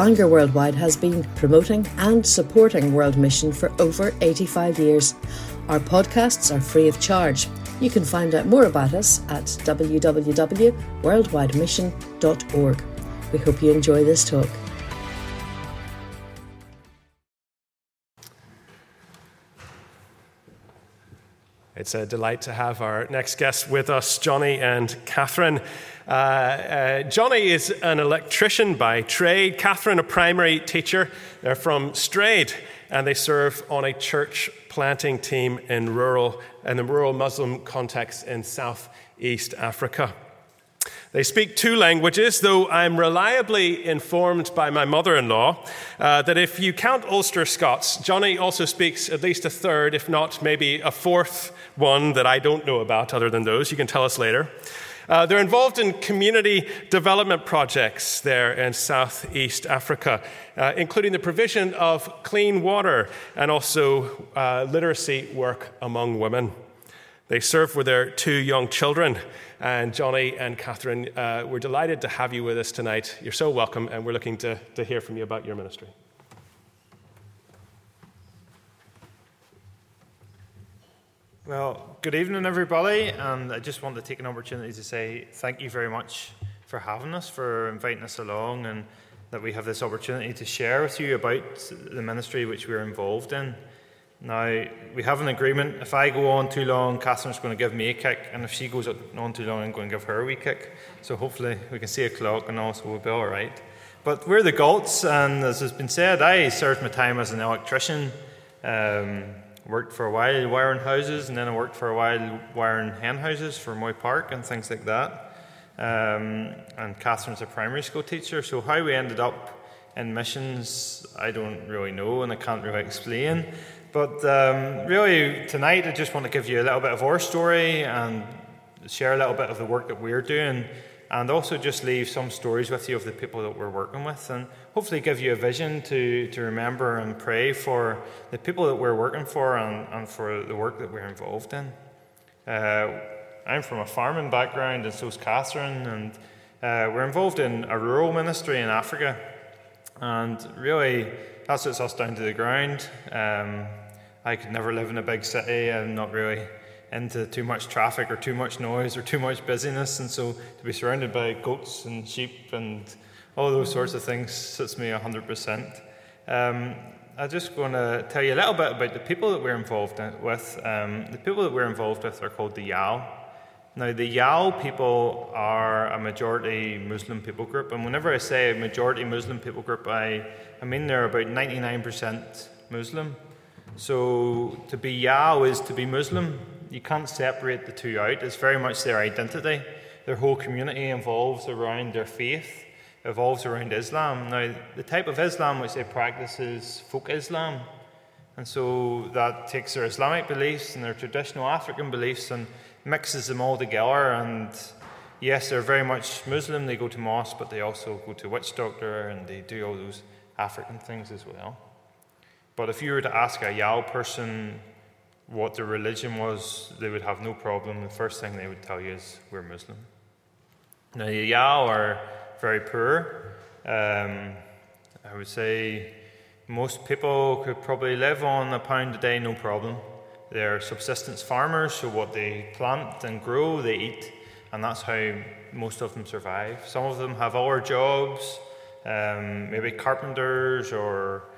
Bangor Worldwide has been promoting and supporting World Mission for over 85 years. Our podcasts are free of charge. You can find out more about us at www.worldwidemission.org. We hope you enjoy this talk. It's a delight to have our next guest with us, Johnny and Catherine. Uh, uh, Johnny is an electrician by trade, Catherine, a primary teacher. They're from Straid, and they serve on a church planting team in rural, in the rural Muslim context in southeast Africa. They speak two languages, though I'm reliably informed by my mother in law uh, that if you count Ulster Scots, Johnny also speaks at least a third, if not maybe a fourth one that I don't know about other than those. You can tell us later. Uh, they're involved in community development projects there in southeast Africa, uh, including the provision of clean water and also uh, literacy work among women. They serve with their two young children. And Johnny and Catherine, uh, we're delighted to have you with us tonight. You're so welcome, and we're looking to, to hear from you about your ministry. Well, good evening, everybody. And I just want to take an opportunity to say thank you very much for having us, for inviting us along, and that we have this opportunity to share with you about the ministry which we're involved in. Now, we have an agreement. If I go on too long, Catherine's going to give me a kick, and if she goes on too long, I'm going to give her a wee kick. So hopefully we can see a clock and also we'll be all right. But we're the Galts, and as has been said, I served my time as an electrician. Um, worked for a while wiring houses, and then I worked for a while wiring hen houses for Moy Park and things like that. Um, and Catherine's a primary school teacher, so how we ended up in missions, I don't really know, and I can't really explain. But um, really, tonight I just want to give you a little bit of our story and share a little bit of the work that we're doing, and also just leave some stories with you of the people that we're working with, and hopefully give you a vision to, to remember and pray for the people that we're working for and, and for the work that we're involved in. Uh, I'm from a farming background, and so is Catherine, and uh, we're involved in a rural ministry in Africa. And really, that's what's us down to the ground. Um, I could never live in a big city. I'm not really into too much traffic or too much noise or too much busyness. And so to be surrounded by goats and sheep and all those sorts of things suits me 100%. Um, I'm just going to tell you a little bit about the people that we're involved with. Um, the people that we're involved with are called the Yao. Now, the Yao people are a majority Muslim people group, and whenever I say a majority Muslim people group, I, I mean they're about 99% Muslim. So to be Yao is to be Muslim. You can't separate the two out. It's very much their identity. Their whole community involves around their faith, evolves around Islam. Now, the type of Islam which they practice is folk Islam. And so that takes their Islamic beliefs and their traditional African beliefs and mixes them all together. And yes, they're very much Muslim. They go to mosque, but they also go to witch doctor and they do all those African things as well. But if you were to ask a Yao person what their religion was, they would have no problem. The first thing they would tell you is, We're Muslim. Now, the Yao are very poor. Um, I would say most people could probably live on a pound a day, no problem. They're subsistence farmers, so what they plant and grow, they eat, and that's how most of them survive. Some of them have other jobs, um, maybe carpenters or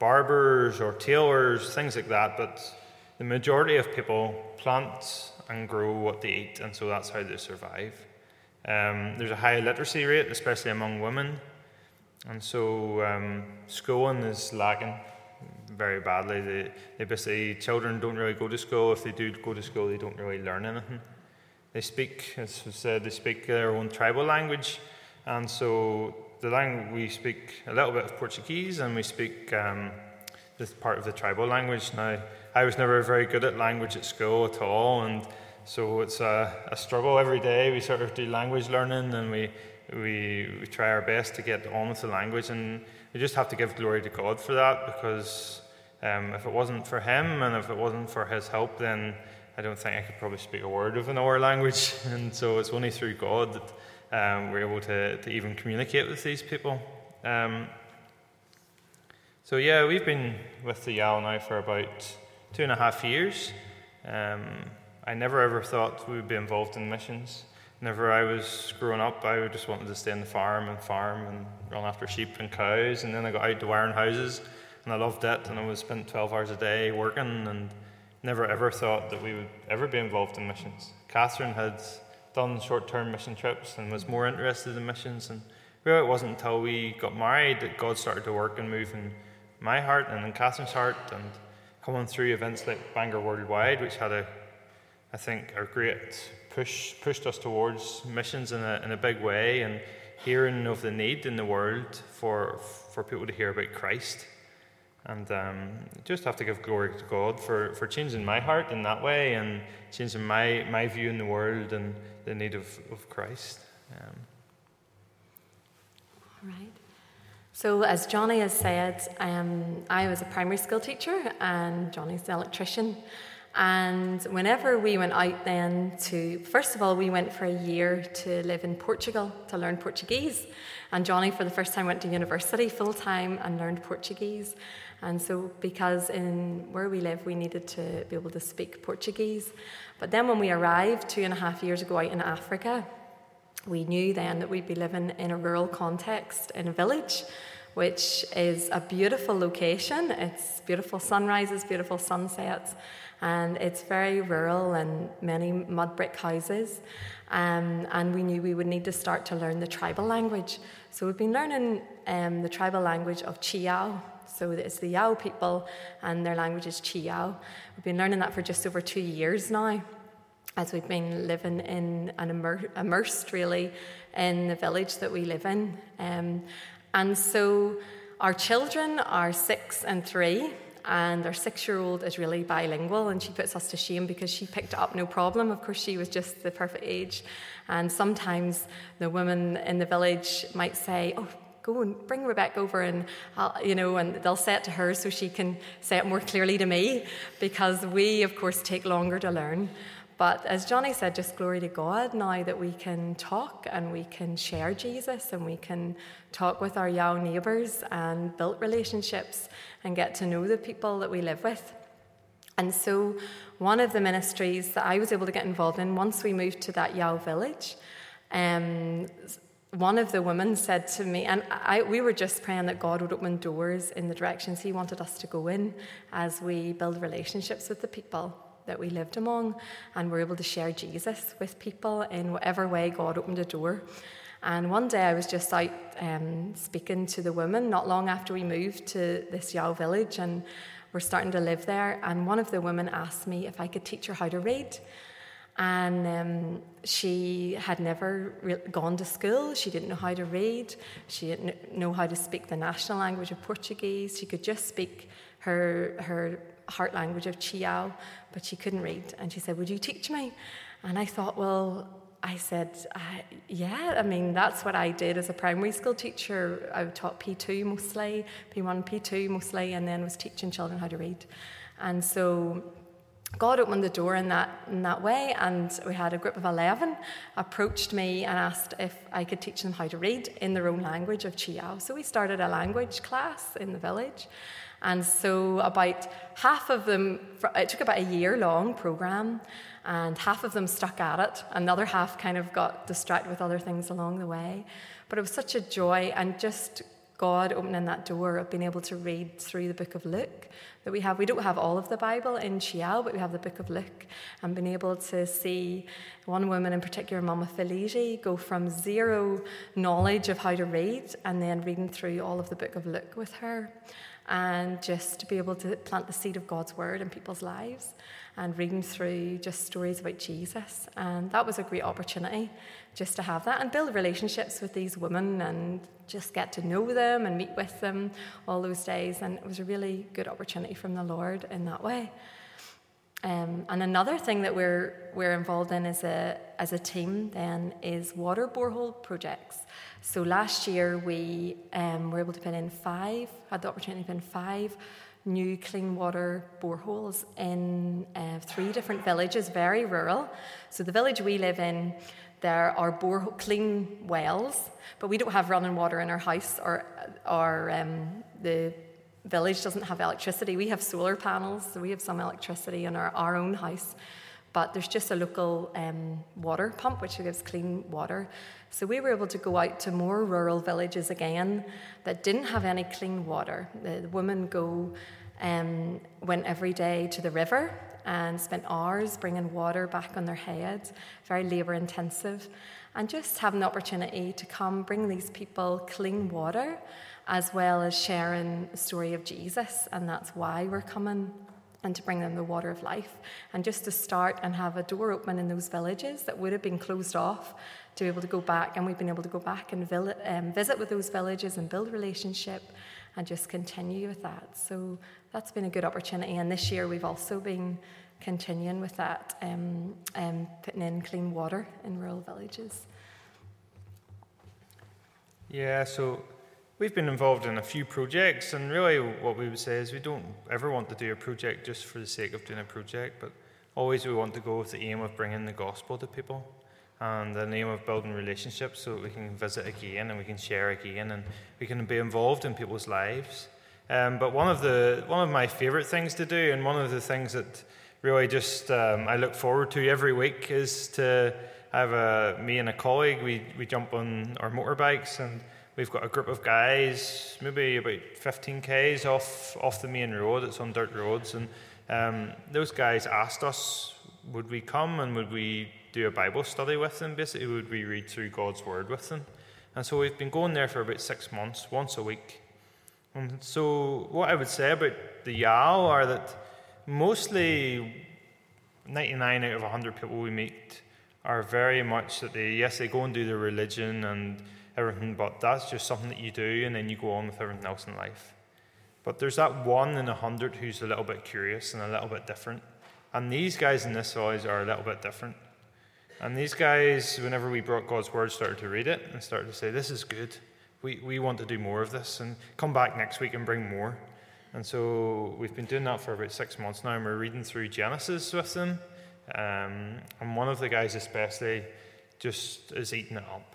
barbers or tailors, things like that, but the majority of people plant and grow what they eat, and so that's how they survive. Um, there's a high literacy rate, especially among women, and so um, schooling is lacking very badly. They, they basically, children don't really go to school. If they do go to school, they don't really learn anything. They speak, as I said, they speak their own tribal language, and so the language we speak a little bit of Portuguese and we speak um, this part of the tribal language. Now, I was never very good at language at school at all, and so it's a, a struggle every day. We sort of do language learning and we, we, we try our best to get on with the language, and we just have to give glory to God for that because um, if it wasn't for Him and if it wasn't for His help, then I don't think I could probably speak a word of another language. And so it's only through God that um, we're able to, to even communicate with these people. Um, So, yeah, we've been with the Yao now for about two and a half years. Um, I never ever thought we would be involved in missions. Whenever I was growing up, I just wanted to stay on the farm and farm and run after sheep and cows. And then I got out to wiring houses, and I loved it. And I was spent 12 hours a day working, and never ever thought that we would ever be involved in missions. Catherine had done short-term mission trips and was more interested in missions. And really, it wasn't until we got married that God started to work and move in my heart and in Catherine's heart, and coming through events like Bangor Worldwide, which had a, I think, a great push pushed us towards missions in a in a big way, and hearing of the need in the world for for people to hear about Christ. And um, just have to give glory to God for, for changing my heart in that way and changing my, my view in the world and the need of, of Christ. Um. So, as Johnny has said, um, I was a primary school teacher and Johnny's the electrician. And whenever we went out then to, first of all, we went for a year to live in Portugal to learn Portuguese. And Johnny, for the first time, went to university full time and learned Portuguese. And so, because in where we live, we needed to be able to speak Portuguese. But then, when we arrived two and a half years ago out in Africa, we knew then that we'd be living in a rural context in a village, which is a beautiful location. It's beautiful sunrises, beautiful sunsets, and it's very rural and many mud brick houses. Um, and we knew we would need to start to learn the tribal language. So we've been learning um, the tribal language of Chiyao, so it's the Yao people, and their language is Chiyao. We've been learning that for just over two years now, as we've been living in and immer- immersed really in the village that we live in. Um, and so our children are six and three, and our six year old is really bilingual, and she puts us to shame because she picked it up no problem. Of course, she was just the perfect age. And sometimes the women in the village might say, Oh, go and bring Rebecca over and, I'll, you know, and they'll say it to her so she can say it more clearly to me because we, of course, take longer to learn. But as Johnny said, just glory to God now that we can talk and we can share Jesus and we can talk with our young neighbours and build relationships and get to know the people that we live with. And so, one of the ministries that I was able to get involved in once we moved to that Yao village, um, one of the women said to me, and I, we were just praying that God would open doors in the directions He wanted us to go in as we build relationships with the people that we lived among, and we're able to share Jesus with people in whatever way God opened a door. And one day I was just out um, speaking to the women not long after we moved to this Yao village, and we're starting to live there. And one of the women asked me if I could teach her how to read. And um, she had never re- gone to school. She didn't know how to read. She didn't know how to speak the national language of Portuguese. She could just speak her, her heart language of Chiyao, but she couldn't read. And she said, Would you teach me? And I thought, Well, I said, uh, Yeah, I mean, that's what I did as a primary school teacher. I taught P2 mostly, P1, P2 mostly, and then was teaching children how to read. And so God opened the door in that, in that way, and we had a group of 11 approached me and asked if I could teach them how to read in their own language of Chiyao. So we started a language class in the village. And so about half of them, it took about a year long program, and half of them stuck at it. Another half kind of got distracted with other things along the way. But it was such a joy, and just God opening that door of being able to read through the book of Luke that we have. We don't have all of the Bible in Chiyao, but we have the book of Luke and being able to see one woman in particular, Mama Felici, go from zero knowledge of how to read and then reading through all of the book of Luke with her and just to be able to plant the seed of God's word in people's lives and reading through just stories about Jesus. And that was a great opportunity just to have that and build relationships with these women and just get to know them and meet with them all those days. And it was a really good opportunity from the Lord in that way. Um, and another thing that we're we're involved in as a as a team then is water borehole projects. So last year we um, were able to put in five, had the opportunity to put in five new clean water boreholes in uh, three different villages, very rural. So the village we live in, there are bore clean wells, but we don't have running water in our house or or um, the village doesn't have electricity. We have solar panels, so we have some electricity in our, our own house, but there's just a local um, water pump which gives clean water. So we were able to go out to more rural villages again that didn't have any clean water. The, the women go um, went every day to the river and spent hours bringing water back on their heads, very labour intensive, and just having the opportunity to come bring these people clean water as well as sharing the story of Jesus, and that's why we're coming and to bring them the water of life. And just to start and have a door open in those villages that would have been closed off to be able to go back, and we've been able to go back and um, visit with those villages and build relationship and just continue with that. So that's been a good opportunity. And this year we've also been continuing with that, um, um, putting in clean water in rural villages. Yeah, so we've been involved in a few projects, and really what we would say is we don't ever want to do a project just for the sake of doing a project, but always we want to go with the aim of bringing the gospel to people and the aim of building relationships so that we can visit again and we can share again and we can be involved in people's lives. Um, but one of the one of my favourite things to do, and one of the things that really just um, I look forward to every week, is to have a me and a colleague. We we jump on our motorbikes and we've got a group of guys, maybe about 15 k's off off the main road. It's on dirt roads, and um, those guys asked us, would we come and would we do a Bible study with them? Basically, would we read through God's Word with them? And so we've been going there for about six months, once a week. And so, what I would say about the Yao are that mostly 99 out of 100 people we meet are very much that they, yes, they go and do their religion and everything, but that's just something that you do and then you go on with everything else in life. But there's that one in a hundred who's a little bit curious and a little bit different. And these guys in this village are a little bit different. And these guys, whenever we brought God's word, started to read it and started to say, This is good. We, we want to do more of this and come back next week and bring more. And so we've been doing that for about six months now, and we're reading through Genesis with them. Um, and one of the guys, especially, just is eating it up.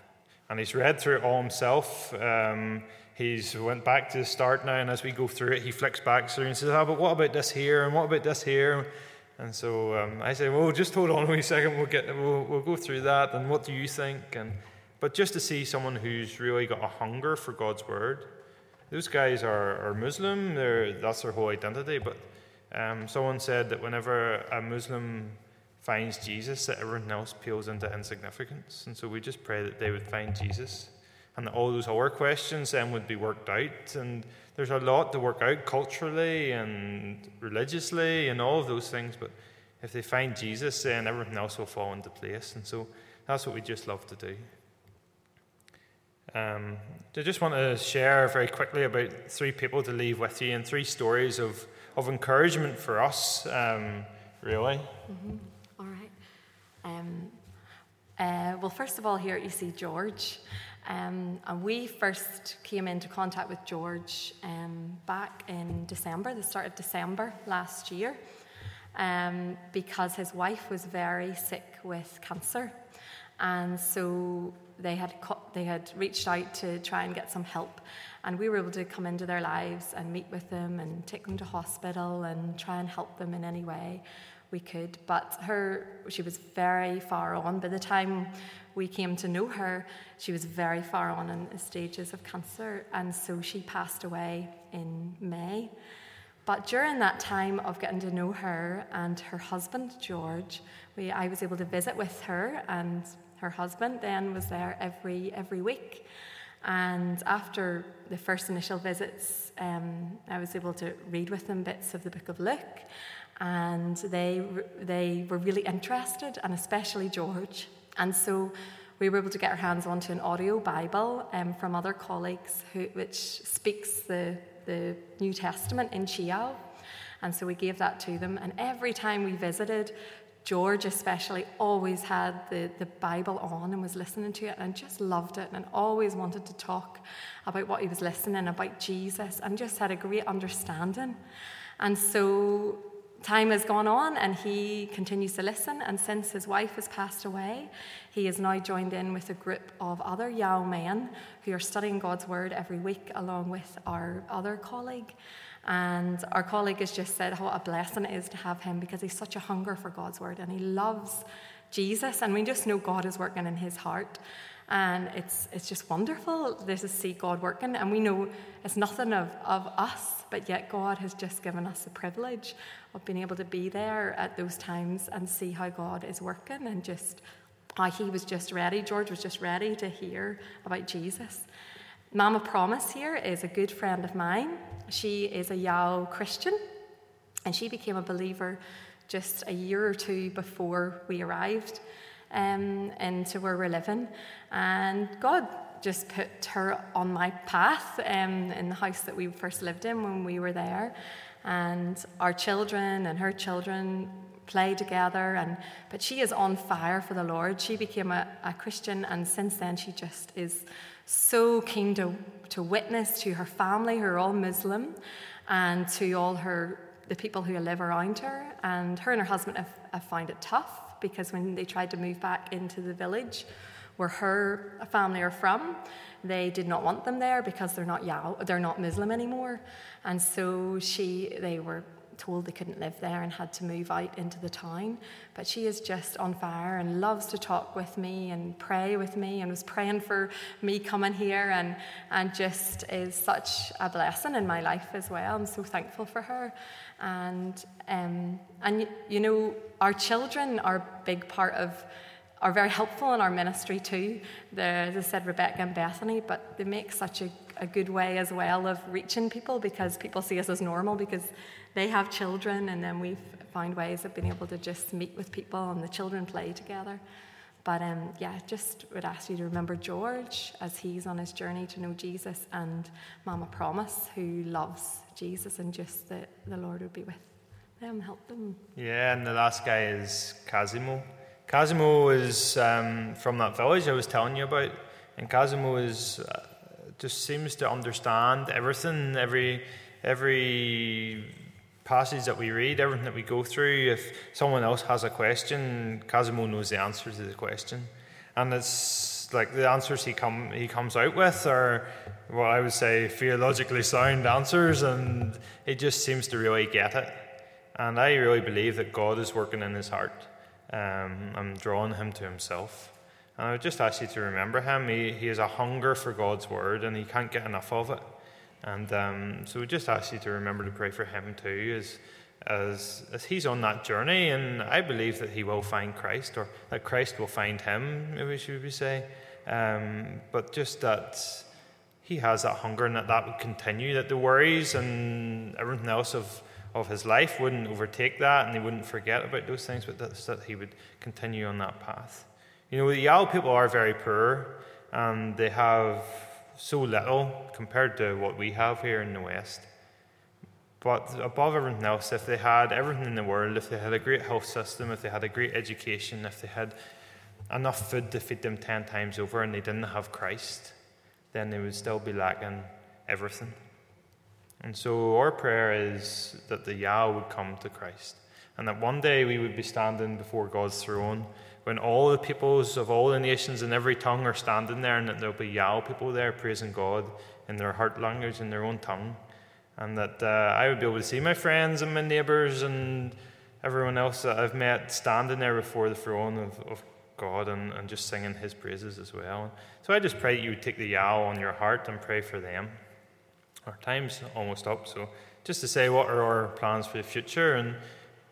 And he's read through it all himself. Um, he's went back to the start now, and as we go through it, he flicks back through and says, "Ah, oh, but what about this here? And what about this here?" And so um, I say, "Well, just hold on a second. We'll get we'll, we'll go through that. And what do you think?" And but just to see someone who's really got a hunger for God's word. Those guys are, are Muslim. They're, that's their whole identity. But um, someone said that whenever a Muslim finds Jesus, that everyone else peels into insignificance. And so we just pray that they would find Jesus and that all those other questions then would be worked out. And there's a lot to work out culturally and religiously and all of those things. But if they find Jesus, then everything else will fall into place. And so that's what we just love to do. Um, I just want to share very quickly about three people to leave with you and three stories of, of encouragement for us, um, really. Mm-hmm. Um, uh, well, first of all, here you see George. Um, and we first came into contact with George um, back in December, the start of December last year, um, because his wife was very sick with cancer. And so they had, they had reached out to try and get some help. And we were able to come into their lives and meet with them and take them to hospital and try and help them in any way we could. But her, she was very far on. By the time we came to know her, she was very far on in the stages of cancer, and so she passed away in May. But during that time of getting to know her and her husband, George, we, I was able to visit with her, and her husband then was there every, every week. And after the first initial visits, um, I was able to read with them bits of the book of Luke and they, they were really interested, and especially George. And so we were able to get our hands onto an audio Bible um, from other colleagues who, which speaks the, the New Testament in Chiyao. And so we gave that to them. And every time we visited, George especially always had the, the Bible on and was listening to it and just loved it and always wanted to talk about what he was listening about Jesus and just had a great understanding. And so time has gone on and he continues to listen. And since his wife has passed away, he is now joined in with a group of other Yao men who are studying God's word every week, along with our other colleague. And our colleague has just said what a blessing it is to have him because he's such a hunger for God's word and he loves Jesus. And we just know God is working in his heart. And it's, it's just wonderful to see God working. And we know it's nothing of, of us, but yet God has just given us the privilege of being able to be there at those times and see how God is working and just how he was just ready. George was just ready to hear about Jesus. Mama Promise here is a good friend of mine. She is a Yao Christian, and she became a believer just a year or two before we arrived um, into where we're living. And God just put her on my path um, in the house that we first lived in when we were there. And our children and her children play together and but she is on fire for the lord she became a, a christian and since then she just is so keen to, to witness to her family who are all Muslim and to all her the people who live around her. And her and her husband have, have found it tough because when they tried to move back into the village where her family are from, they did not want them there because they're not Yao, they're not Muslim anymore. And so she they were told they couldn't live there and had to move out into the town. But she is just on fire and loves to talk with me and pray with me and was praying for me coming here and, and just is such a blessing in my life as well. I'm so thankful for her. And, um, and you know, our children are a big part of are very helpful in our ministry too. The, as I said, Rebecca and Bethany, but they make such a, a good way as well of reaching people because people see us as normal because they have children, and then we've found ways of being able to just meet with people and the children play together. But um, yeah, just would ask you to remember George as he's on his journey to know Jesus, and Mama Promise, who loves Jesus, and just that the Lord would be with them, help them. Yeah, and the last guy is Kazimo. Kazimo is um, from that village I was telling you about, and Kazimo is uh, just seems to understand everything, every every passage that we read, everything that we go through, if someone else has a question, Kazimo knows the answer to the question. And it's like the answers he come he comes out with are what I would say theologically sound answers and he just seems to really get it. And I really believe that God is working in his heart um, and drawing him to himself. And I would just ask you to remember him. He, he has a hunger for God's word and he can't get enough of it. And um, so we just ask you to remember to pray for him too as, as, as he's on that journey. And I believe that he will find Christ, or that Christ will find him, maybe should we say. Um, but just that he has that hunger and that that would continue, that the worries and everything else of, of his life wouldn't overtake that and he wouldn't forget about those things, but that, he would continue on that path. You know, the Yao people are very poor and they have so little compared to what we have here in the West. But above everything else, if they had everything in the world, if they had a great health system, if they had a great education, if they had enough food to feed them 10 times over and they didn't have Christ, then they would still be lacking everything. And so our prayer is that the Yao would come to Christ and that one day we would be standing before God's throne when all the peoples of all the nations and every tongue are standing there, and that there'll be Yao people there praising God in their heart language, in their own tongue. And that uh, I would be able to see my friends and my neighbours and everyone else that I've met standing there before the throne of, of God and, and just singing His praises as well. So I just pray that you would take the Yao on your heart and pray for them. Our time's almost up, so just to say what are our plans for the future and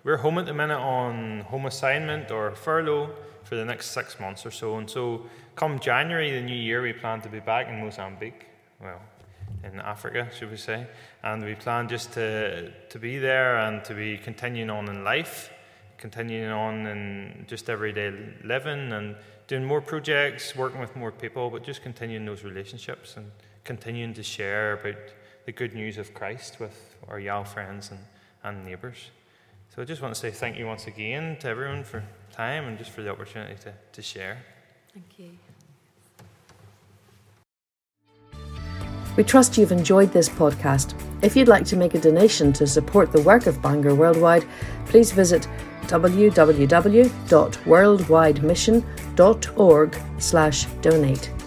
we're home at the minute on home assignment or furlough for the next six months or so. And so, come January, the new year, we plan to be back in Mozambique. Well, in Africa, should we say. And we plan just to, to be there and to be continuing on in life, continuing on in just everyday living and doing more projects, working with more people, but just continuing those relationships and continuing to share about the good news of Christ with our Yao friends and, and neighbours. So I just want to say thank you once again to everyone for time and just for the opportunity to, to share. Thank you. We trust you've enjoyed this podcast. If you'd like to make a donation to support the work of Bangor Worldwide, please visit www.worldwidemission.org/donate.